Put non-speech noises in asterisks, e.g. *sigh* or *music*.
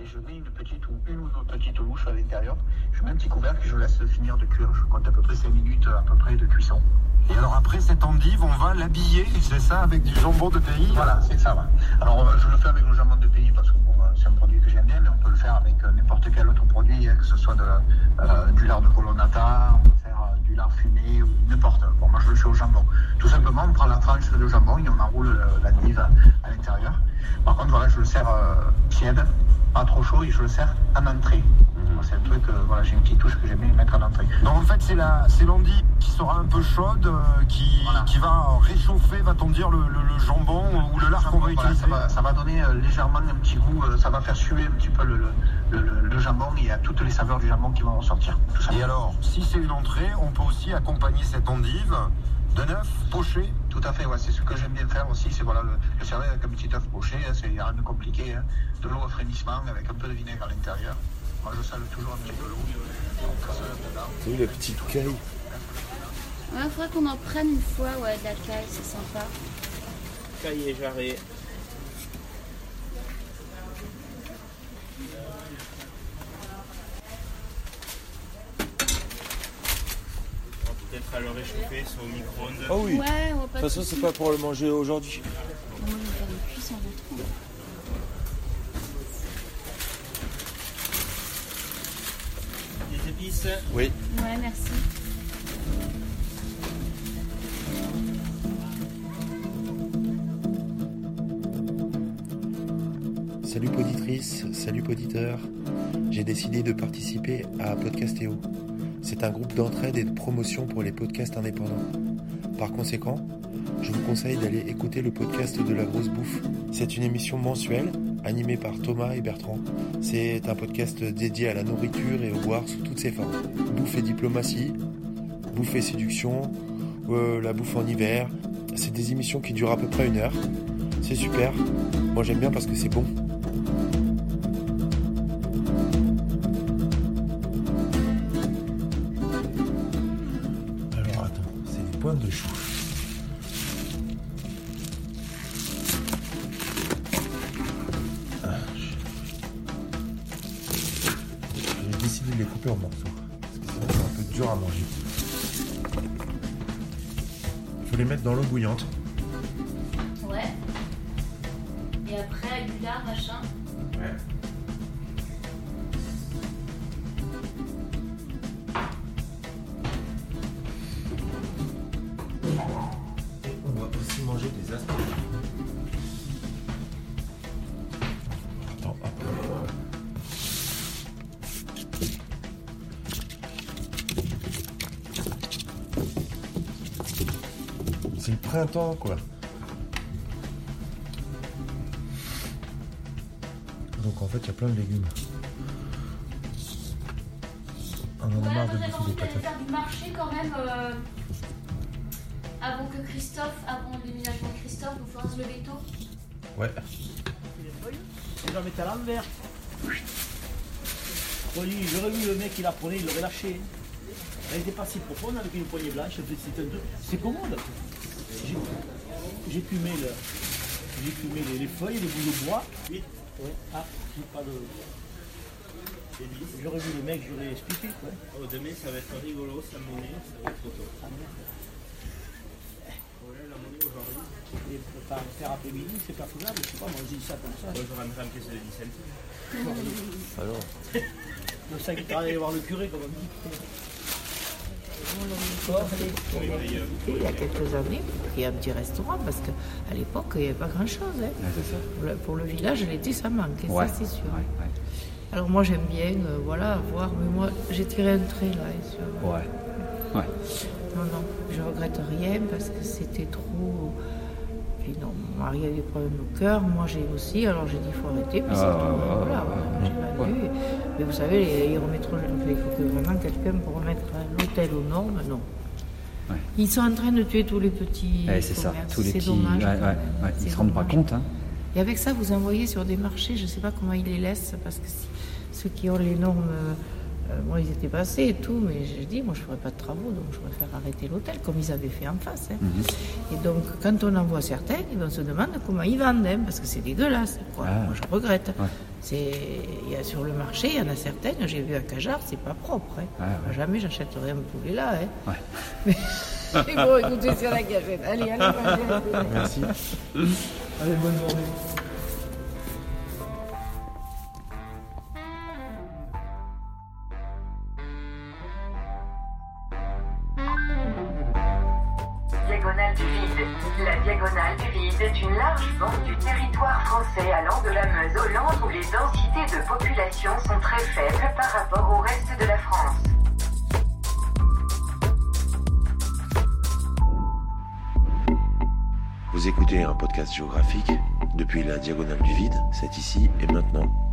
et je mets une petite ou une ou deux petites louches à l'intérieur. Je mets un petit couvercle et je laisse finir de cuire. Je compte à peu près 5 minutes à peu près de cuisson. Et alors après cette endive, on va l'habiller, c'est ça, avec du jambon de pays Voilà, c'est ça. ouais. Alors euh, je le fais avec le jambon de pays parce que bon, euh, c'est un produit que j'aime bien, mais on peut le faire avec euh, n'importe quel autre produit, hein, que ce soit de, euh, du lard de colonnata, on peut faire du lard fumé ou n'importe. Bon, moi je le fais au jambon. Simplement, on prend la tranche de jambon et on enroule le- l'endive à, à l'intérieur. Par contre, voilà, je le sers euh, tiède, pas trop chaud, et je le sers en entrée. Moi, C'est un truc, euh, voilà, j'ai une petite touche que j'aime bien mettre en entrée. Donc en fait c'est la c'est l'endive qui sera un peu chaude, euh, qui, Voilà. qui va réchauffer, va-t-on dire, le, le- le jambon ou le lard qu'on va Voilà, utiliser. ça, va, ça va donner euh, légèrement un petit goût, euh, ça va faire suer un petit peu le, le, le- le- le jambon et il y a toutes les saveurs du jambon qui vont ressortir. Tout ça. Et alors, si c'est une entrée, on peut aussi accompagner cette endive d'un œuf poché. Tout à fait, ouais, c'est ce que j'aime bien faire aussi, c'est voilà, le, le servir avec un petit œuf poché, hein, c'est rien de compliqué, hein. de l'eau au frémissement avec un peu de vinaigre à l'intérieur. Moi je sale toujours un petit peu l'eau. La petite caille Ouais, faudrait qu'on en prenne une fois, ouais, de la caille, c'est sympa. Cahier jarret. On va Peut-être à le réchauffer, c'est au micro-ondes. Ah oui. Ouais, on va De toute façon, c'est pas pour le manger aujourd'hui. Moi, je vais faire une cuisse en rentrant. Des épices. Oui. Ouais, merci. Salut poditrice, salut poditeur. J'ai décidé de participer à Podcastéo. C'est un groupe d'entraide et de promotion pour les podcasts indépendants. Par conséquent, je vous conseille d'aller écouter le podcast de la grosse bouffe. C'est une émission mensuelle animée par Thomas et Bertrand. C'est un podcast dédié à la nourriture et au boire sous toutes ses formes. Bouffe et diplomatie, bouffe et séduction, euh, la bouffe en hiver. C'est des émissions qui durent à peu près une heure. C'est super. Moi j'aime bien parce que c'est bon. De chou. Ah, J'ai décidé de les couper en morceaux. Parce que sinon c'est un peu dur à manger. Il faut les mettre dans l'eau bouillante. Ouais. Et après, du lard, machin. Ouais. C'est le printemps, quoi. Donc en fait, il y a plein de légumes. On en a marre de bouffer envie des patates. faire du marché quand même. euh, avant que Christophe, avant le déménagement de Christophe, il faudra se lever tôt. Ouais. Je vais mettre à l'envers. Oui, j'aurais vu le mec qui la prenait, il l'aurait lâché. Elle n'était pas si profonde avec une poignée blanche. C'est un truc- C'est commode. J'ai- fumé, le... j'ai fumé les, les feuilles, les bouts de bois. Oui. Ouais. Ah, j'ai pas de. J'aurais vu le mec, j'aurais expliqué. Quoi. Oh, demain, ça va être rigolo, ça monnaie, ça va être trop tôt. Ah, la monnaie aujourd'hui. Et pour faire- après-midi, c'est pas faisable. Je sais pas, moi je dis ça comme ça. Moi, *laughs* je rentrerai en caisse de 10 centimes. Alors, Le sac, il aller voir le curé, comme on dit. Il y a quelques années, il y a un petit restaurant parce qu'à l'époque, il n'y avait pas grand-chose. hein. Pour, le, pour le village, l'été, ça manque, ça c'est sûr. Alors moi j'aime bien, euh, voilà, voir, mais moi j'ai tiré un trait là. sur- Ouais. Ouais. Non, non, je regrette rien parce que c'était trop. Puis non, mon mari a eu des problèmes au cœur, moi j'ai aussi, alors j'ai dit il faut arrêter. Puis c'est Ah, tout, ouais, voilà, ouais, j'ai vendu. Mais vous savez, les- ils remettront, il faut que vraiment quelqu'un pour remettre l'hôtel aux normes, non. Ouais. Ils sont en train de tuer tous les petits. Ouais, c'est ça, tous les C'est petits. dommage. ouais, Ils C'est se rendent pas compte. Hein. Et avec ça, vous envoyez sur des marchés, je ne sais pas comment ils les laissent, parce que si- ceux qui ont les normes Euh, moi, ils étaient passés et tout, mais j'ai dit, moi, je ne ferai pas de travaux, donc je préfère arrêter l'hôtel, comme ils avaient fait en face. hein. Mhm. Et donc, quand on en voit certains, on se demande comment ils vendent, hein, parce que c'est dégueulasse. quoi. Ah. Moi, je regrette. Ouais. C'est, il y a sur le marché, il y en a certaines, j'ai vu à Cajar, c'est pas propre. hein. Ah, ouais. Jamais j'achèterai un poulet là. Hein. Ouais. *laughs* Mais, bon, écoutez, c'est la gâchette. Allez, allez, allez, allez. Merci. Allez, bonne journée. Diagonale du Vide. La diagonale du Vide est une large bande du territoire français allant de la Meuse aux Landes où les densités de population sont très faibles par rapport au reste de la France. Vous écoutez un podcast géographique depuis la diagonale du vide, c'est ici et maintenant.